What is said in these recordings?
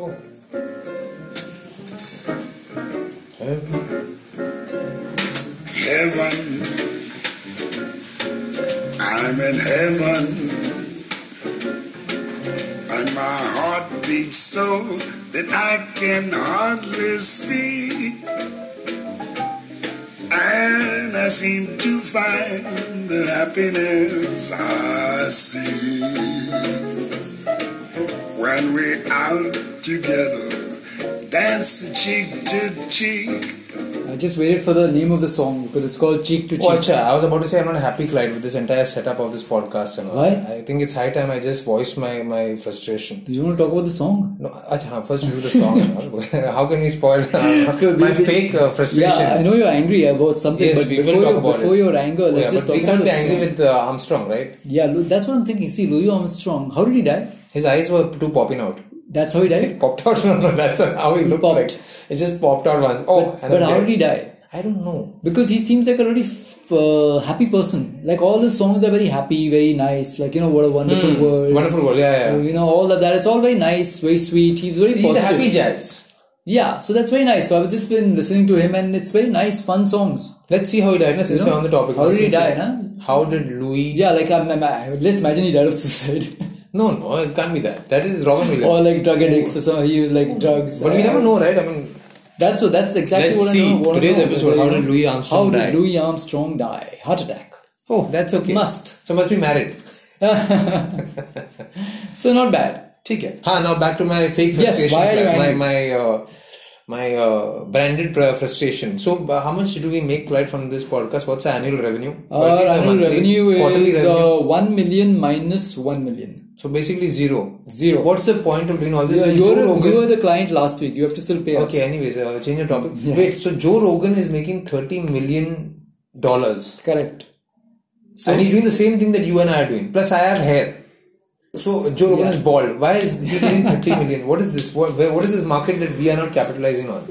Heaven. Heaven. I'm in heaven. And my heart beats so that I can hardly speak. And I seem to find the happiness I see when we're out together, dance cheek to cheek. I just waited for the name of the song because it's called Cheek to Cheek. Oh, acha, I was about to say I'm not happy, Clyde, with this entire setup of this podcast and all. Why? I think it's high time I just voiced my, my frustration. Do you want to talk about the song? No, acha, first do the song. How can we spoil uh, my fake uh, frustration? Yeah, I know you're angry about something, Yes, but before, talk your, about before it. your anger, Oh, let's yeah, just talk we about can't the be angry song. with uh, Armstrong, right? Yeah, that's what I'm thinking. See, Louis Armstrong, how did he die? His eyes were too popping out. That's how he died? It popped out. No, no, that's how he looked popped. like. It just popped out once. Oh, but and but how dead. did he die? I don't know. Because he seems like a really f- uh, happy person. Like all his songs are very happy, very nice. Like, you know, what a wonderful world. Hmm. Wonderful world. Yeah, yeah. You know, all of that. It's all very nice, very sweet. He's very He's a positive. happy jazz. Yeah, so that's very nice. So I was just been listening to him and it's very nice, fun songs. Let's see how he died. na, Since we're on the topic. how did he die, we- na? How did Louis? Yeah, like I'm, I'm, let's imagine he died of suicide. No, no, it can't be that. That is Robin Williams. or like drug addicts or something. He was like drugs. but we Uh, never know, right? I mean, That's what. That's exactly Let's what see. I know. what I Today's know. episode, how did Louis Armstrong How die? did Louis Armstrong die? Heart attack. oh, that's okay. Must. So must be married. So not bad. ठीक है हाँ now back to my fake Yes, frustration why are you my angry? my uh, my uh, branded pr- frustration so uh, how much do we make Clyde from this podcast what's the annual revenue Or at Our least the annual monthly, revenue quarterly is revenue uh, one million minus one million. so basically zero Zero. what's the point of doing all this You, Like you, Joe were, Rogan you were the client last week. You have to still pay us. okay anyways uh, change your topic Yeah. wait so Joe Rogan is making 30 million dollars Correct. So and he's doing the same thing that you and I are doing plus I have hair so Joe Rogan Yeah. is bald why is he getting 30 million what is this what, where, what is this market that we are not capitalizing on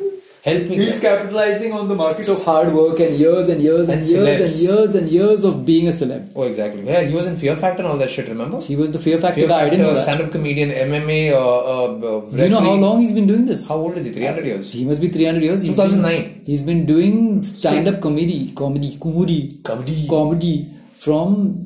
help me he's capitalizing on the market of hard work and years and years and, And years and years and years of being a celeb. Oh, exactly. Yeah, he was in Fear Factor and all that shit, remember? He was the Fear Factor Fear guy. I didn't know that. stand up comedian, MMA, uh, uh, uh, Do you know how long he's been doing this? How old is he? 300 years. He must be 300 years. 2009. Been, he's been doing stand-up comedy, comedy, comedy, Comedy. comedy from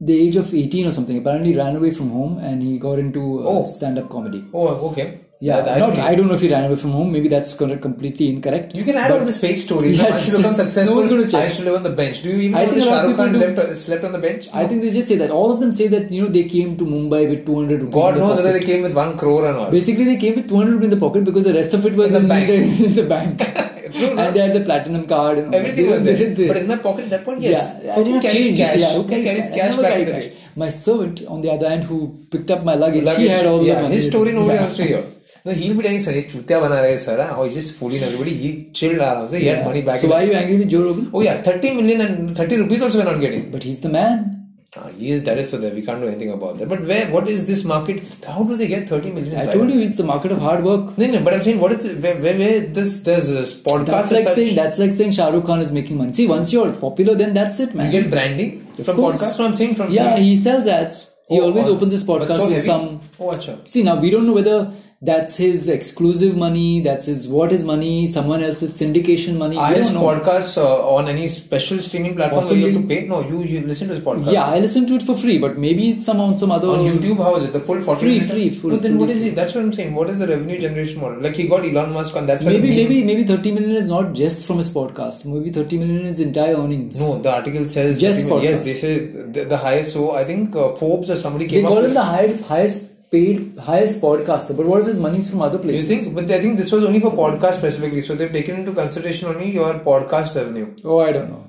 the age of 18 or something. Apparently, ran away from home and he got into uh, Oh. stand-up comedy. Oh, okay. Yeah, I, don't I don't know if he ran away from home. Maybe that's completely incorrect. You can add all these fake stories. Yeah, I should just- become no successful. check. I should live on the bench. Do you even I know think that Shah Rukh Khan left, slept on the bench? I think they just say that. All of them say that, you know, they came to Mumbai with 200 rupees. God knows whether they came with one crore or not. Basically, they came with 200 rupees in the pocket because the rest of it was In the in, bank. The, in the bank. and they had the platinum card. And. Everything was were- there. But in my pocket at that point, yes. Yeah, I Who carries cash? Yeah, Who carries cash back in the cash. day? My servant, on the other hand, who picked up my luggage, he had all the money. His story nobody wants to hear. No, he'll be telling Sanjay, Chutia bana rahe sara, Oh, he's just fooling everybody. He chilled out. So he yeah. had money back. So why are you angry with Joe Rogan? Oh yeah, 30 million and 30 rupees also we're not getting. But he's the man. Ah, he is that is so that we can't do anything about that. But where what is this market? How do they get 30 million? I told you it's the market of hard work. No, no, but I'm saying what is the, where, where, where this there's this uh, podcast. That's like such... saying that's like saying Shahrukh Khan is making money. See, once you're popular, then that's it, man. You get branding from podcast. No, I'm saying from yeah, he sells ads. He oh, always on. opens his podcast so with some. Oh, acha. See now we don't know whether that's his exclusive money, that's his what is money, someone else's syndication money. Are we his don't know. podcasts uh, on any special streaming platform where you have to pay? No, you, you listen to his podcast. Yeah, I listen to it for free, but maybe it's some on some other. On YouTube, how is it? The full 40 Free, minute? free, full- No, then what is it? That's what I'm saying. What is the revenue generation model? Like he got Elon Musk and that's why Maybe, maybe, maybe 30 million is not just from his podcast. Maybe 30 million is entire earnings. No, the article says Just 30 million. yes. podcast. They say the, the highest. So I think uh, Forbes or somebody They came up. call him the high, highest paid, highest podcaster. But what if his money's from other Do you places? think? But I think this was only for podcast specifically. So they've taken into consideration only your podcast revenue. Oh, I don't know.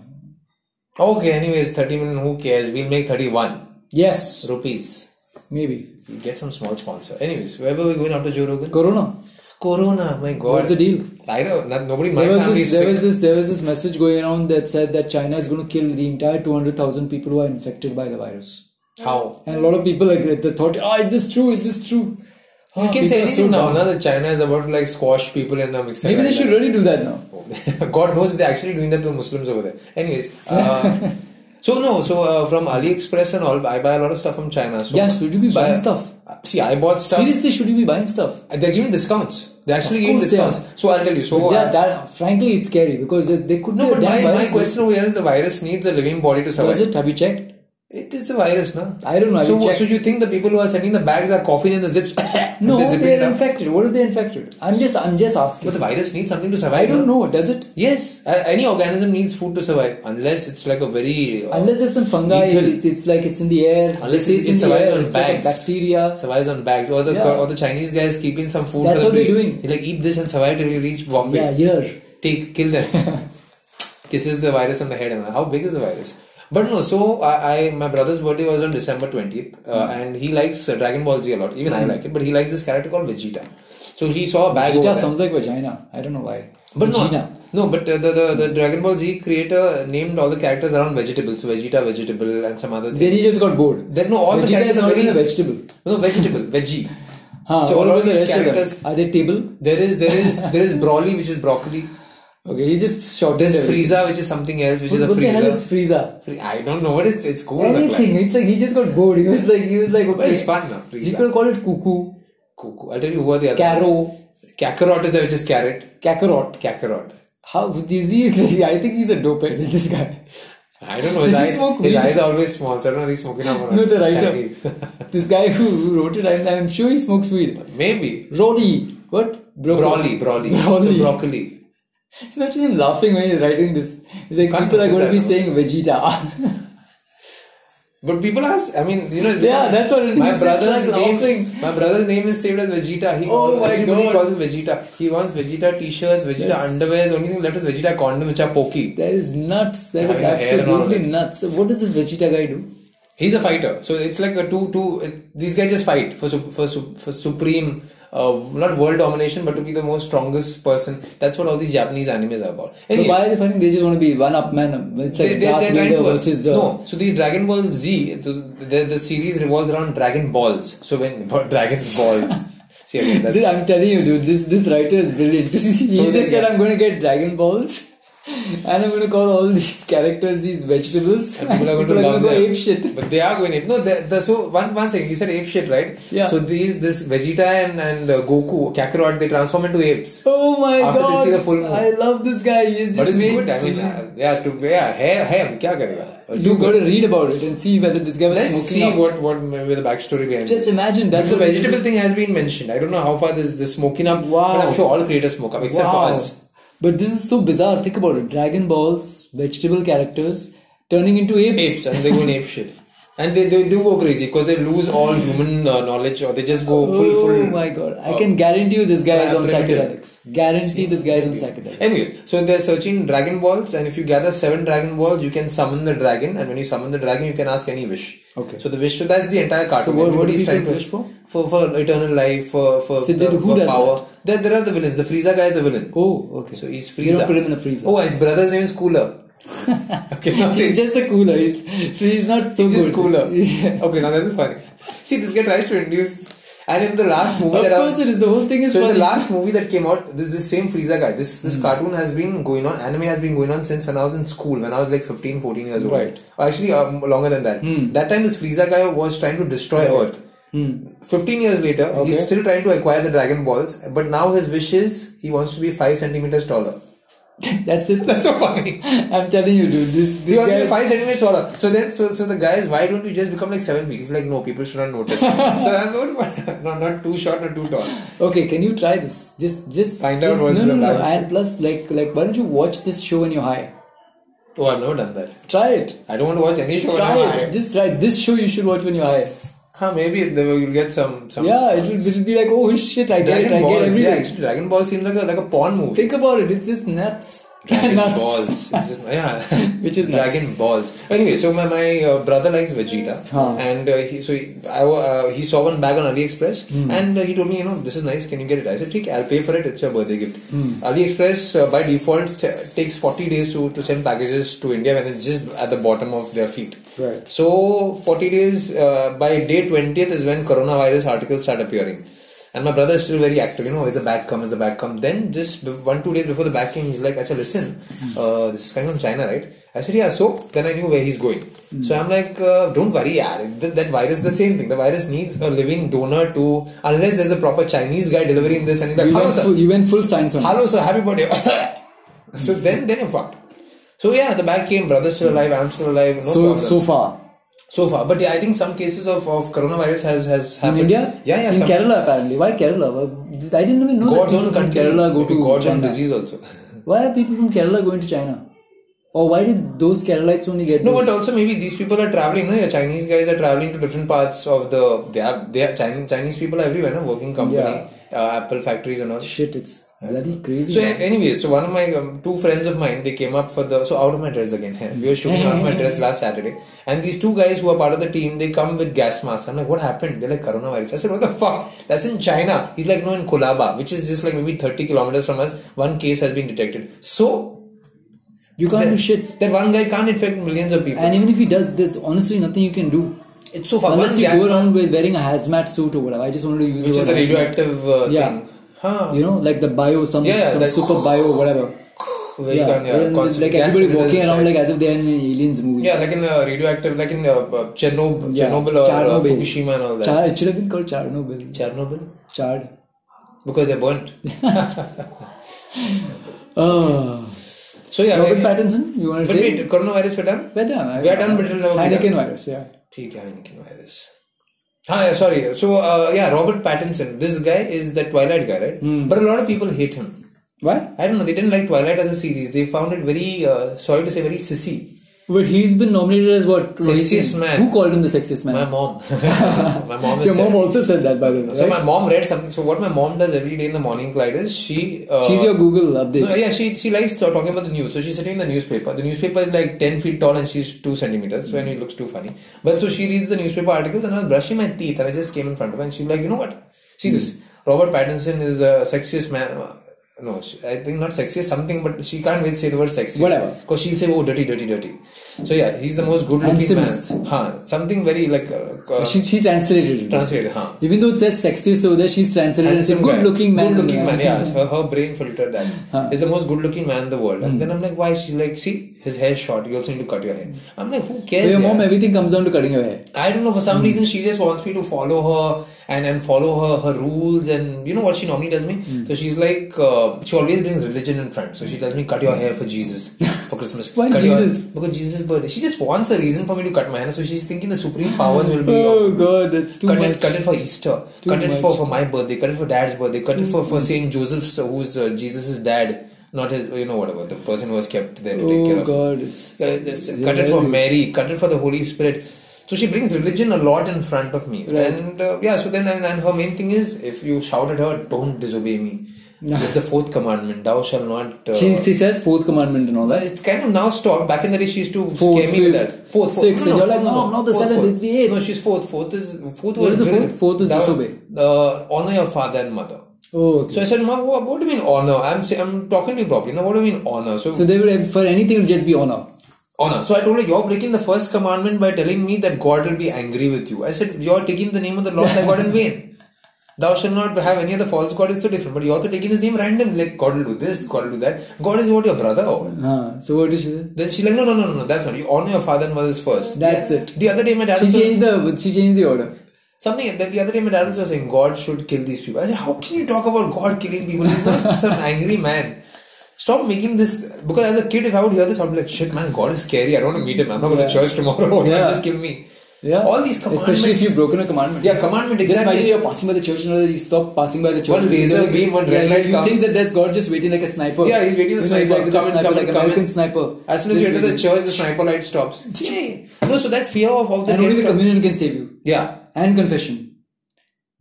Okay. Anyways, 30 million. Who cares? We'll make 31 Yes, rupees. maybe. We'll get some small sponsor. Anyways, wherever we're going after Joe Rogan. Corona. Corona. My God. What's the deal? I don't. Not, nobody There was, this, there was this there was this message going around that said that China is going to kill the entire 200,000 people who are infected by the virus. How? And a lot of people like they thought, ah, is this true? Is this true? You Ah, can say people are so now. Now that China is about to like squash people in a mixer. Maybe they should really do that now. God knows if they're actually doing that to Muslims over there. Anyways, uh, so no, so uh, from AliExpress and all, I buy a lot of stuff from China. So Yeah, should you be so buying I- stuff? see, I bought stuff. Seriously, should you be buying stuff? They're giving discounts. They're actually Of giving course they are. discounts. So I'll tell you. So Yeah, uh, that, frankly, it's scary because they could no, be but my, my question over here is the virus needs a living body to survive. Does it? Have you checked? It is a virus, no? I don't know. So, you so you think the people who are sending the bags are coughing in the zips? No, they're infected. What if they're infected? I'm just, I'm just asking. But the virus needs something to survive. I don't no? know. Does it? Yes, uh, any organism needs food to survive, unless it's like a very uh, Unless there's some fungi, it's, it's like it's in the air. Unless They it- it's it in the survives air. on It's like bags. bacteria. survives on bags, or the Yeah. or the Chinese guys keeping some food. That's the what they're doing. He's like, eat this and survive till you reach Bombay. Yeah, here. Take, kill them. Kisses the virus on the head. And how big is the virus? But no, so I, I my brother's birthday was on December twentieth, uh, Hmm. and he likes uh, Dragon Ball Z a lot. Even I like it, but he likes this character called Vegeta. So he saw a bag Vegeta sounds like vagina. I don't know why. But no, no, but uh, the, the the Dragon Ball Z creator named all the characters around vegetables. Vegeta, vegetable, and some other things. Then he just got bored. Then no, all the Vegeta characters is are very a vegetable. No, vegetable, veggie. Huh, So all the these rest of characters-? Are they table? There is there is there is Broly, which is broccoli. Okay, he just shortened There's everything. Frieza, which is something else, which is a What the hell freezer. is Frieza? Free- I don't know what it's it's cool. Anything. Like. It's like he just got bored. He was like, he was like, okay. it's fun now. You Frieza. could have called it cuckoo, Cuckoo. I'll tell you who are the other Caro. Kakarot is there, which is carrot. kakarot. Kakarot. How is he? I think he's a dopehead. This guy. I don't know. His, eyes, smoke his eyes are always small, so I don't know he's smoking No, the writer. This guy who, wrote it, I'm, I'm sure he smokes weed. Maybe. Rodi. What? Bro- Broly, broly. Broly. So broccoli. Imagine him laughing when he's writing this. He's like, Can't people are going to be saying Vegeta. But people ask, I mean, you know, Yeah, that's what it is. my brother's like name. laughing. My brother's name is saved as Vegeta. He Oh my everybody God. calls him Vegeta. He wants Vegeta t-shirts, Vegeta That's- underwears. Only thing left is Vegeta condom, which are pokey. that is nuts. That is Having a hair absolutely nuts. So what does this Vegeta guy do? He's a fighter, so it's like a two two. It, these guys just fight for for for supreme, uh, not world domination, but to be the most strongest person. That's what all these Japanese animes are about. So Anyways, why are they fighting? They just want to be one up man. It's like they, they, Darth Vader versus. Uh, no. So these Dragon Ball Z, the, the, the series revolves around Dragon Balls. So when Dragon's balls. See again, that's This, I'm telling you, dude, this this writer is brilliant. he just said, "I'm going to get Dragon Balls, and I'm going to call all these characters these vegetables." And people are going to People love go them. ape shit. But they are going ape. No, the, the, so one one second. You said ape shit, right? Yeah. So these this Vegeta and and uh, Goku, Kakarot, they transform into apes. Oh my After they god! see the full moon. I love this guy. He's But just it's made. good. I mean, uh, yeah, to yeah, hair, hair. क्या करेगा? you got to read about it and see whether this guy was Let's smoking. see up. what what maybe the backstory behind. Just this. imagine that's the what- vegetable thing has been mentioned. I don't know how far this this smoking up. Wow. But I'm sure all creators smoke up except for Wow. us. But this is so bizarre. Think about it. Dragon Balls, vegetable characters turning into apes. Apes and they go ape shit. And they, they do go crazy because they lose all human uh, knowledge or they just go full Oh my god! I can guarantee you this guy is on psychedelics. Guarantee this guy is on psychedelics. Anyways, so they're searching Dragon Balls, and if you gather seven Dragon Balls, you can summon the dragon, and when you summon the dragon, you can ask any wish. Okay. So the wish, so that's the entire cartoon. So what- what people trying to wish for? For for eternal life, for for, So the, who for power. There, there are the villains. The Frieza guy is a villain. Oh, okay. So he's You don't put him in a freezer. Oh, his brother's name is Cooler. okay, now see, just a cooler. He's, so he's not so he's good. just cooler. Yeah. Okay, now that's funny. See, this guy tries to induce. And in the last movie Of that I course it is. The whole thing is so in the last movie that came out, this this same Frieza guy, this this hmm. cartoon has been going on, anime has been going on since when I was in school, when I was like 15, 14 years old. Right. Actually, um, longer than that. Hmm. That time, this Frieza guy was trying to destroy Earth. Hmm. 15 years later. Okay. he's still trying to acquire the Dragon Balls, but now his wish is he wants to be 5 centimeters taller. That's it. That's so funny. I'm telling you, dude. This, He this wants to guy. 5 centimeters taller. So then, so, so the guys, why don't you just become like 7 feet? He's like, no, people should not notice. so I'm not, not, not too short, not too tall. Okay, can you try this? Just, just Find out just, what's no, the no, no. And plus, like, like, why don't you watch this show when you're high? Oh, I've never done that. Try it. I don't want to watch any show. when Try it. high. Just try it. This show you should watch when you're high. Huh, maybe if they will you'll get some some. Yeah, it will, it'll be like, oh shit, I get it, Dragon I get everything. Yeah, actually, Dragon Ball seems like a like a porn movie. Think about it. It's just nuts. Dragon nuts. Balls. It's just, yeah. Which is nuts. Dragon Balls. Anyway, so my, my uh, brother likes Vegeta, Huh. and uh, he so he, I, uh, he saw one bag on AliExpress, Hmm. and uh, he told me, you know, this is nice. Can you get it? I said, "Okay, I'll pay for it. It's your birthday gift." Hmm. AliExpress uh, by default takes forty days to to send packages to India when it's just at the bottom of their feet. Right. So 40 days uh, by day 20th is when coronavirus articles start appearing. And my brother is still very active, you know, is the bag come, is the bag come. Then just one, two days before the bag came, he's like, Acha, listen, uh, this is coming from China, right? I said, yeah, so then I knew where he's going. So I'm like, uh, don't worry, yaar. That, that virus is the same thing. The virus needs a living donor to, unless there's a proper Chinese guy delivering this and he's like, You hello, went, sir. full, you went full science on. Hello, sir, happy birthday. so then, then you're fucked. So yeah, the bag came, brother's still alive, I'm still alive, no so problem. so far So far, but yeah, I think some cases of, of coronavirus has has in. India, Yeah, yeah. in some- Kerala apparently. Why Kerala? I didn't even know God's own country. Kerala go to God's own disease also. Why are people from Kerala going to China? Or why did those Keralites only get No, those? but also maybe these people are traveling. No, your Chinese guys are traveling to different parts of the. They are they are Chinese Chinese people are everywhere. No, working company, Yeah. uh, Apple factories and all. Shit, it's bloody crazy. So, man. anyways, so one of my um, two friends of mine, they came up for the so out of my dress again. We were shooting out of my dress last Saturday, and these two guys who are part of the team, they come with gas masks. I'm like, what happened? They're like coronavirus. I said, what the fuck? That's in China. He's like, no, in Colaba, which is just like maybe 30 kilometers from us. One case has been detected. So you can't do shit. that one guy can't infect millions of people. And even if he does, there's honestly nothing you can do. it's so far. Unless one you go around with wearing a hazmat suit or whatever. I just wanted to use which the is the radioactive uh, Yeah. thing. Huh. You know, like the bio, some, Yeah, yeah, some like- super bio, whatever. Where you yeah, can, yeah, and it's constant like gas everybody cylinders walking around inside. like as if they're in an aliens movie. Yeah, like in the radioactive, like in uh, uh, Chernobyl, Yeah. Chernobyl or uh, Chernobyl. Fukushima and all that. Char, it should have been called Chernobyl. Chernobyl? Chard. Because they're burnt. Oh. So yeah, Robert I- Pattinson, you want to but say? wait, coronavirus we're done? We're done. We are done, but it'll never be Heineken done. virus, yeah. ठीक है Heineken virus. Ah, yeah, sorry. So, uh, yeah, Robert Pattinson. This guy is the Twilight guy, right? Hmm. But a lot of people hate him. Why? I don't know. They didn't like Twilight as a series. They found it very, uh, sorry to say, very sissy. But he's been nominated as what? Sexiest man. Who called him the sexiest man? My mom. my mom Your mom also said that, by the way. So right? my mom read something. So what my mom does every day in the morning, Clyde, is she. Uh, She's your Google update. No, yeah, she she likes talking about the news. So she's sitting in the newspaper. The newspaper is like ten feet tall and she's two centimeters. So anyway, it looks too funny. But so she reads the newspaper articles and I was brushing my teeth and I just came in front of her and she's like, you know what? See this. Robert Pattinson is the sexiest man. Uh, No, she- I think not sexiest something, but she can't wait to say the word sexiest. Whatever. Because she'll say, oh, dirty, dirty, dirty. So yeah, he's the most good-looking man. Handsomest. Huh, something very like uh, uh, She, she translated it. translated. Huh. Even though it says sexiest over there, she's translated it as a good guy. looking man. Good looking man, yeah. Her, her brain filtered that. He's the most good looking man in the world. And then I'm like, why? She's like, see, his hair's short. You also need to cut your hair. I'm like, who cares? So your mom, yeah? everything comes down to cutting your hair. I don't know. For some reason, she just wants me to follow her and, and follow her her rules. And you know what she normally tells me? So she's like, uh, she always brings religion in front. So she tells me, cut your hair for Jesus for Christmas. Why cut Jesus? Your, because Jesus' birthday. She just wants a reason for me to cut my hair. So she's thinking the supreme powers will be. Oh god, that's too cut much. it, cut it for Easter. Too cut it for, for my birthday. Cut it for Dad's birthday. Cut it for for Saint Joseph's, uh, who's uh, Jesus' dad, not his. You know whatever the person who was kept there to take care Oh of. god, it's Uh, cut it for Mary. Cut it for the Holy Spirit. So she brings religion a lot in front of me, Right. and uh, yeah. So then, and, and her main thing is, if you shout at her, don't disobey me. It's the fourth commandment: Thou shall not. Uh, she, she says fourth commandment and all that. it's kind of now stopped. Back in the day, she used to Fourth, scare me with that. Fourth, fourth. sixth, and you're like, no, no, not the seventh, it's the eighth. No, she's fourth. Fourth is fourth What was is the fourth? Fourth is Thou- disobey. Uh, honor your father and mother. Oh, okay. So I said, Ma, what, what do you mean honor? I'm I'm talking to you properly. Now, what do you mean honor? So, So they would for anything it would just be honor. Oh, honor. So I told her, you're breaking the first commandment by telling me that God will be angry with you. I said, you're taking the name of the Lord thy God in vain. Thou shalt not have any other false God is so different. But you're also taking his name random. Like God will do this, God will do that. God is what your brother or. Huh. Ah, so what did she say? Then she's like, no, no, no, no, no, that's not. You honor your father and mothers first. That's the, it. The other day, my dad She changed the she changed the order. Something that the other day my dad was saying God should kill these people. I said, How can you talk about God killing people? He's not some angry man. Stop making this because as a kid, if I would hear this, I'd be like, shit man, God is scary. I don't want to meet him. I'm not going Yeah. to church tomorrow. Yeah. just kill me. Yeah. All these commandments. Especially if you've broken a commandment. Yeah, commandment, Just exactly. imagine you're passing by the church and all that, you stop passing by the church. One laser Like, beam, one yeah, red light You comes. think that that's God just waiting like a sniper. Yeah, he's waiting You the sniper. come in, sniper, come like come American sniper. As soon as you enter the church, the sniper light stops. No, so that fear of, of the And only the com- communion can save you. Yeah. And confession.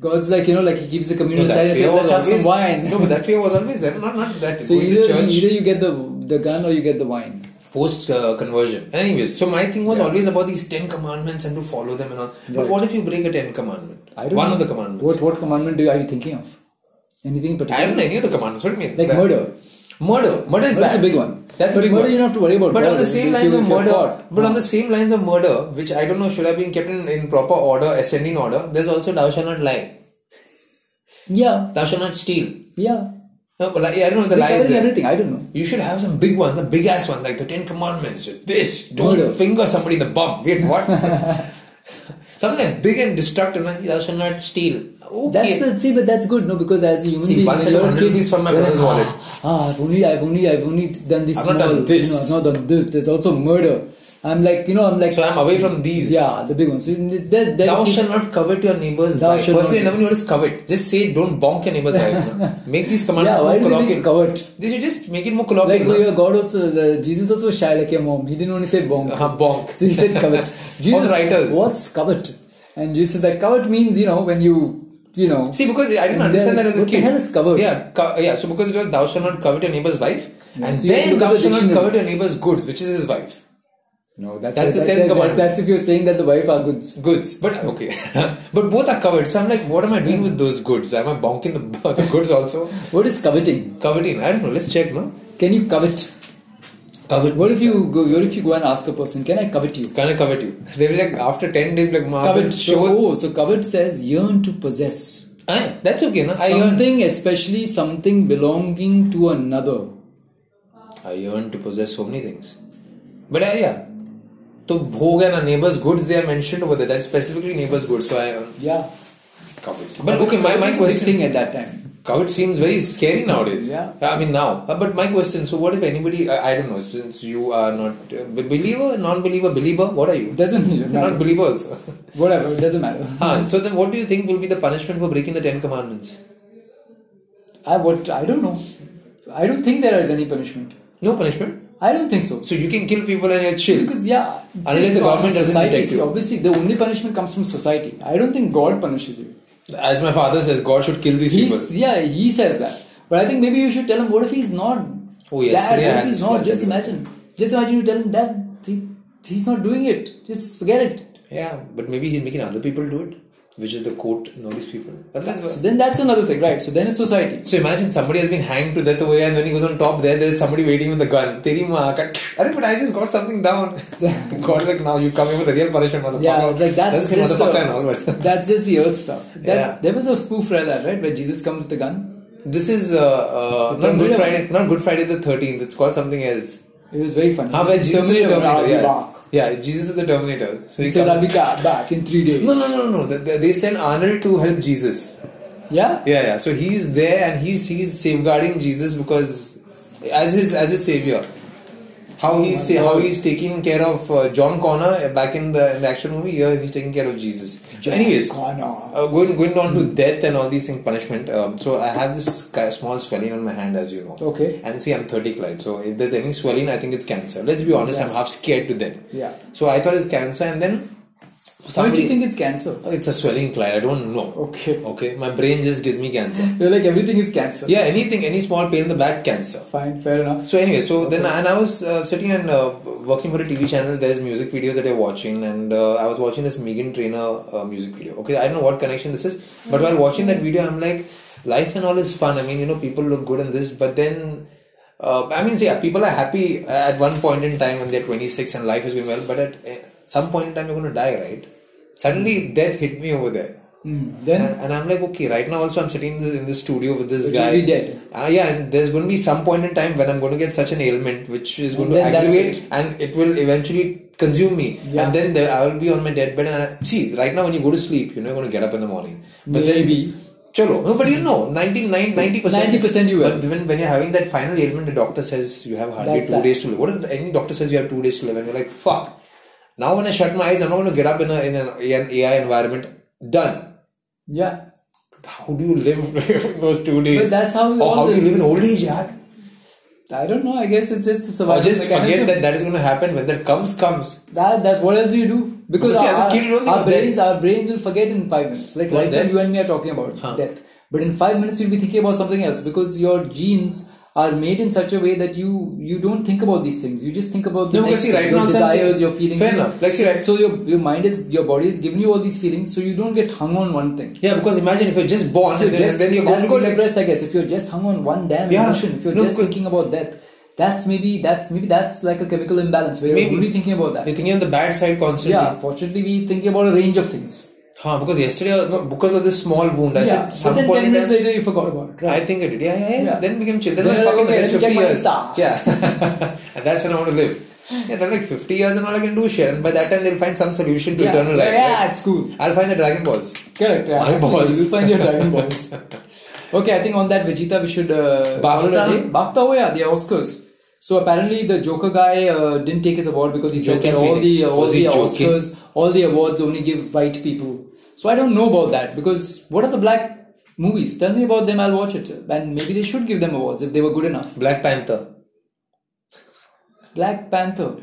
God's like, you know, like he keeps the No, communion that and let's have some wine. No, but that fear was always there. Not, not that. so either, either you get the the gun or you get the wine. forced uh, conversion. Anyways, so my thing was Yeah. always about these ten commandments and to follow them and all. But Right. what if you break a ten commandment? I don't One know. of the commandments. What what commandment do you, are you thinking of? Anything in particular? I don't know any of the commandments. What do you mean? Like That- murder. Murder. Murder is That's bad. a big one. That's But murder one. you don't have to worry about But on the same lines of murder, but on the same lines of murder, which I don't know should have been kept in, in proper order, ascending order. There's also thou shalt not lie. Yeah, Thou shalt not steal. yeah. No, but like, I don't know the lies everything. I don't know. You should have some big one, the big ass one, like the Ten Commandments. This, don't Murder. finger somebody in the bum. Wait, what? Something like big and destructive, man. Thou shalt not steal. Okay. That's the see, but that's good, no? Because as a human See, being, once I got a 100 kid, rupees from my brother's wallet. Ah, ah, I've only, I've only, I've only done this I've small. not done this. You know, I've not done this. There's also murder. I'm like, you know, I'm like, so I'm away from these. yeah, the big ones. So that, that Thou shalt not covet your neighbor's Thou wife. Firstly, never knew what is covet. Just say don't bonk your neighbor's wife. Make these commandments Yeah, why more make colloquial. covet? They should just make it more Like colloquial. no? your God also, the, Jesus also was shy like your mom. He didn't only say bonk. Uh, bonk. So he said covet. Jesus, writers. what's covet? And Jesus said that covet means, you know, when you, you know, See, because I didn't understand that as a what the kid. hell is covet? Yeah, co- yeah. So because it was thou shalt not covet your neighbor's wife, and so then thou the shalt not covet your neighbor's goods, which is his wife. No, that's, That's the that's, Ten that- that's if you're saying that the wife are goods. Goods, but okay, but both are covered. So I'm like, what am I doing with those goods? Am I bonking the, the goods also? What is coveting? Coveting? I don't know. Let's check, no? Can you covet? Covet. What if you go? What if you go and ask a person, "Can I covet you?" Can I covet you? They will like after ten days, like Covet. show. So, oh, so covet says yearn to possess Ah, that's okay, no? I something, especially something belonging to another. I yearn to possess so many things. But uh, yeah. So bhog and uh, neighbor's goods they are mentioned over there. That's specifically neighbor's goods. So I earn Yeah. covet. But okay, my, my Covet is a question. at that time. Covet seems very scary nowadays. Yeah. I mean now. Uh, But my question. So what if anybody? I, I don't know. Since you are not uh, believer, non-believer, believer. What are you? Doesn't You're not matter. believer also. Whatever. It doesn't matter. Ah, so then, what do you think will be the punishment for breaking the Ten Commandments? I what? I don't know. I don't think there is any punishment. No punishment. I don't think so. So you can kill people and you're chill. Because yeah, Unless the government doesn't society, protect see, you. Obviously, the only punishment comes from society. I don't think God punishes you. As my father says, God should kill these He, people. yeah, he says that. But I think maybe you should tell him, what if he's not Oh, yes. dad? Yeah, what if he's not? Just imagine. Just imagine you tell him, dad, he, he's not doing it. Just forget it. Yeah, but maybe he's making other people do it, which is the court in all these people. Otherwise, So then that's another thing, right? So then it's society. So imagine somebody has been hanged to death over here and when he goes on top there, there's somebody waiting with a gun. Teri maa ka- Arre, but I just got something down. God like now you come here with the real punishment, motherfucker. Yeah, like that's Doesn't just motherfucker all, the, but that's just the earth stuff. That's, Yeah. There was a spoof like that, right? Where Jesus comes with the gun. this is uh, uh, not Good Friday, not Good Friday the 13th. It's called something else. It was very funny. Ah, where Jesus is the Terminator, Terminator. Yeah. Yeah, Jesus is the Terminator. So He he I'll be back, back in three days. no, no, no, no, they send Arnold to help Jesus. Yeah? Yeah, yeah. So he's there and he's he's safeguarding Jesus because as his as his savior. How he's my how he's taking care of uh, John Connor uh, back in the in the action movie. Here he's taking care of Jesus. So anyways, Connor. uh, going going down to death and all these things, punishment. Um, so I have this small swelling on my hand, as you know. Okay. And see, I'm 30 Clyde. So if there's any swelling, I think it's cancer. Let's be honest, I'm half scared to death. Yeah. So I thought it's cancer, and then Why do you think it's cancer? it's a swelling, Clyde. I don't know. Okay. Okay, my brain just gives me cancer. You're like everything is cancer. Yeah, anything, any small pain in the back, cancer. Fine, fair enough. So anyway, so then and I was uh, sitting and uh, working for a TV channel. There's music videos that I'm watching, and uh, I was watching this Meghan Trainor uh, music video. Okay, I don't know what connection this is, but while watching that video, I'm like, life and all is fun. I mean, you know, people look good in this, but then. Uh, I mean, see, yeah, people are happy at one point in time when they're 26 and life is going well, but at uh, some point in time you're going to die, right? Suddenly, death hit me over there. Hmm. Then And, and I'm like, okay, right now also I'm sitting in the, in the studio with this guy. dead. Uh, yeah, and there's going to be some point in time when I'm going to get such an ailment which is going And to aggravate it. and it will eventually consume me. Yeah. And then there, I will be on my deathbed. And I, see, right now when you go to sleep, you're not going to get up in the morning. But Maybe. then. Chalo. No, but you know, 99, 90%. 90% you will. But when, when you're having that final ailment, the doctor says you have hardly That's two that. days to live. What if any doctor says you have two days to live and you're like, fuck. Now when I shut my eyes, I'm not going to get up in, a, in an, an AI environment. Done yeah. how do you live in those two days? But that's how we Or how do you live. in old age, yaar? I don't know. I guess it's just the survival. Or just mechanism. forget that that is going to happen. When that comes, comes. That that's what else do you do? Because see, our, kid, our of death. brains our brains will forget in five minutes. Like What, right now you and me are talking about Huh. death. But in five minutes you'll be thinking about something else because your genes are made in such a way that you you don't think about these things. You just think about the No, next see, right your now, desires, your feelings. Fair enough. Like, see, right- So your your mind is your body is giving you all these feelings, so you don't get hung on one thing. Yeah, because imagine if you're just born you're then, just- then you're going to go like. depressed, I guess. If you're just hung on one damn Yeah. emotion, if you're No, just thinking about death, that's maybe that's maybe that's like a chemical imbalance where Maybe. you're only thinking about that. You're thinking on the bad side constantly. Yeah, fortunately, we thinking about a range of things. Huh, because yesterday, I was- no, because of this small wound, I yeah, said but some then point 10 minutes later you forgot about it, right? I think I did. Yeah, yeah, yeah. Yeah. Then became chill. Then, like, fucking okay, the next let me 50 check my years. Yeah. and that's when I want to live. Yeah, then like 50 years and all I can do shit. And by that time, they'll find some solution to yeah, eternal life. yeah, right? it's cool. I'll find the Dragon Balls. Correct. Yeah. My balls. You'll find your Dragon Balls. okay, I think on that Vegeta we should uh, call it a BAFTA? BAFTA, oh yeah, the Oscars. So apparently the Joker guy uh, didn't take his award because he said that all Phoenix. the all Was the? Oscars, all the awards only give white people. So I don't know about that because what are the black movies? Tell me about them. I'll watch it, and maybe they should give them awards if they were good enough. Black Panther. Black Panther.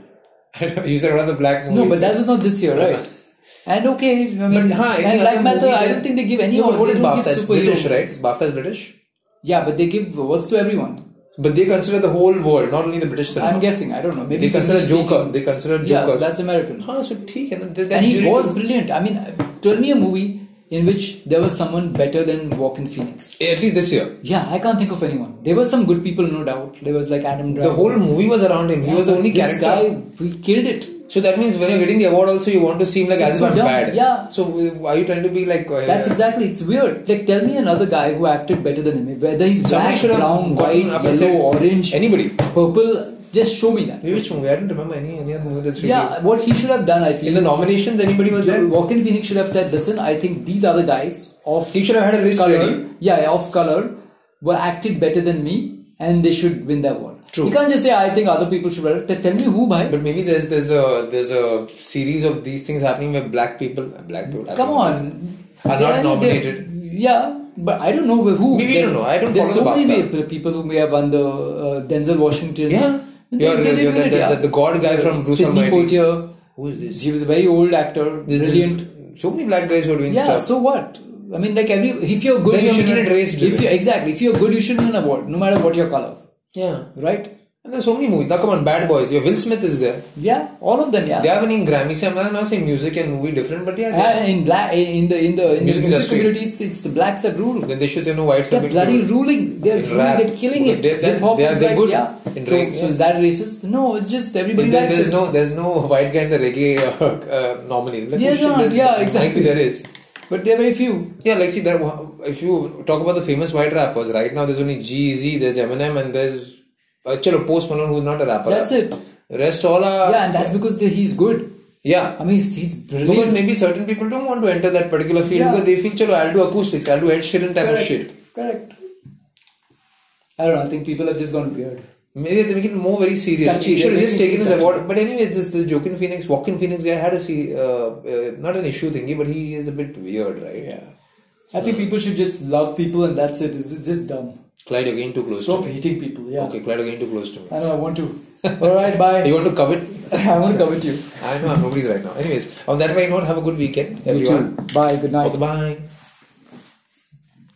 You said one of the black movies. No, but that was not this year, right? And okay, I mean, But, huh, and Black Panther, I don't think they give any No, what is BAFTA? It's British, right? BAFTA is British. Yeah, but they give awards to everyone. But they consider the whole world, not only the British cinema. I'm guessing. I don't know. Maybe they consider Joker. They consider Joker. Yeah, so that's American. Ah, so ठीक And, and he was brilliant. I mean, tell me a movie in which there was someone better than Walking Phoenix. At least this year. Yeah, I can't think of anyone. There were some good people, no doubt. There was like Adam Driver. The whole movie was around him. He was the only this character. This guy, we killed it. So that means when you're getting the award, also you want to seem like So- as if I'm dumb, bad. yeah. So uh, are you trying to be like? Uh, That's exactly. It's weird. Like, tell me another guy who acted better than him. Whether he's black, brown, white, up yellow, said- orange, Anybody. purple. Just show me that. Maybe Which movie? I don't remember any any other movie that's really. Yeah, what he should have done, I feel. In the nominations, anybody was there? Walking Phoenix should have said, "Listen, I think these are the guys of He should have had a list color, ready. yeah, yeah, of color, were acted better than me, and they should win the award." True. You can't just say, "I think other people should." it." Tell- me who, bhai. But maybe there's there's a there's a series of these things happening where black people black people Come on, are They- not nominated. Yeah, but I don't know who. Maybe we don't know. I don't There's follow so the many people who may have won the uh, Denzel Washington. Yeah. You're didn't you're the- win it, the- yeah. the- the God guy from Bruce Sidney Almighty. Poitier. Who is this? He was a very old actor, there's brilliant. So many black guys who are doing Yeah, stuff. so what? I mean, like every if you're good, Then you you're making it race If you exactly, if you're good, you should win an award, no matter what your color, yeah. right? And there's so many movies. Now come on, Bad Boys. Your Will Smith is there. Yeah, all of them. Yeah. They are winning Grammys. I'm not saying music and movie different, but yeah. Uh, in black, in the in the in Music the music industry. community, it's, it's the blacks that rule. Then they should say no whites They're bloody good. ruling. They're ruling. They're killing it. They- they- Hip hop they are- is they're like, good yeah. in So, reggae, so yeah. is that racist? No, it's just everybody There- there's it. no there's no white guy in the reggae uh, uh, nominee. Like, not, there's- yeah, Might exactly. be there is. But they're very few. Yeah, like see that if you talk about the famous white rappers, right now there's only Jay-Z, there's Eminem, and there's uh, chalo, Post Malone who's not a rapper. That's it. Rest all are Yeah, and that's because they- he's good. yeah. I mean, he's, he's Because maybe certain people don't want to enter that particular field Yeah. because they feel, chalo, I'll do acoustics, I'll do Ed Sheeran type of shit. Correct. I don't know. I think people have just gone weird. Maybe they make it more very serious. Touchy, He should have just taken his award. But anyway, this this Joaquin Phoenix, Walking Phoenix guy had a see, uh, uh, not an issue thingy, but he is a bit weird, right? Yeah. I think people should just love people and that's it. This is just dumb. Clyde, you're getting too close Stop to me. hating people. Yeah. Okay, Clyde, you're getting too close to me. I know. I want to. All right. Bye. You want to covet? I want to covet you. I know I'm nobody's right now. Anyways, on that way note, have a good weekend, You everyone. too. Bye. Good night. Okay, bye.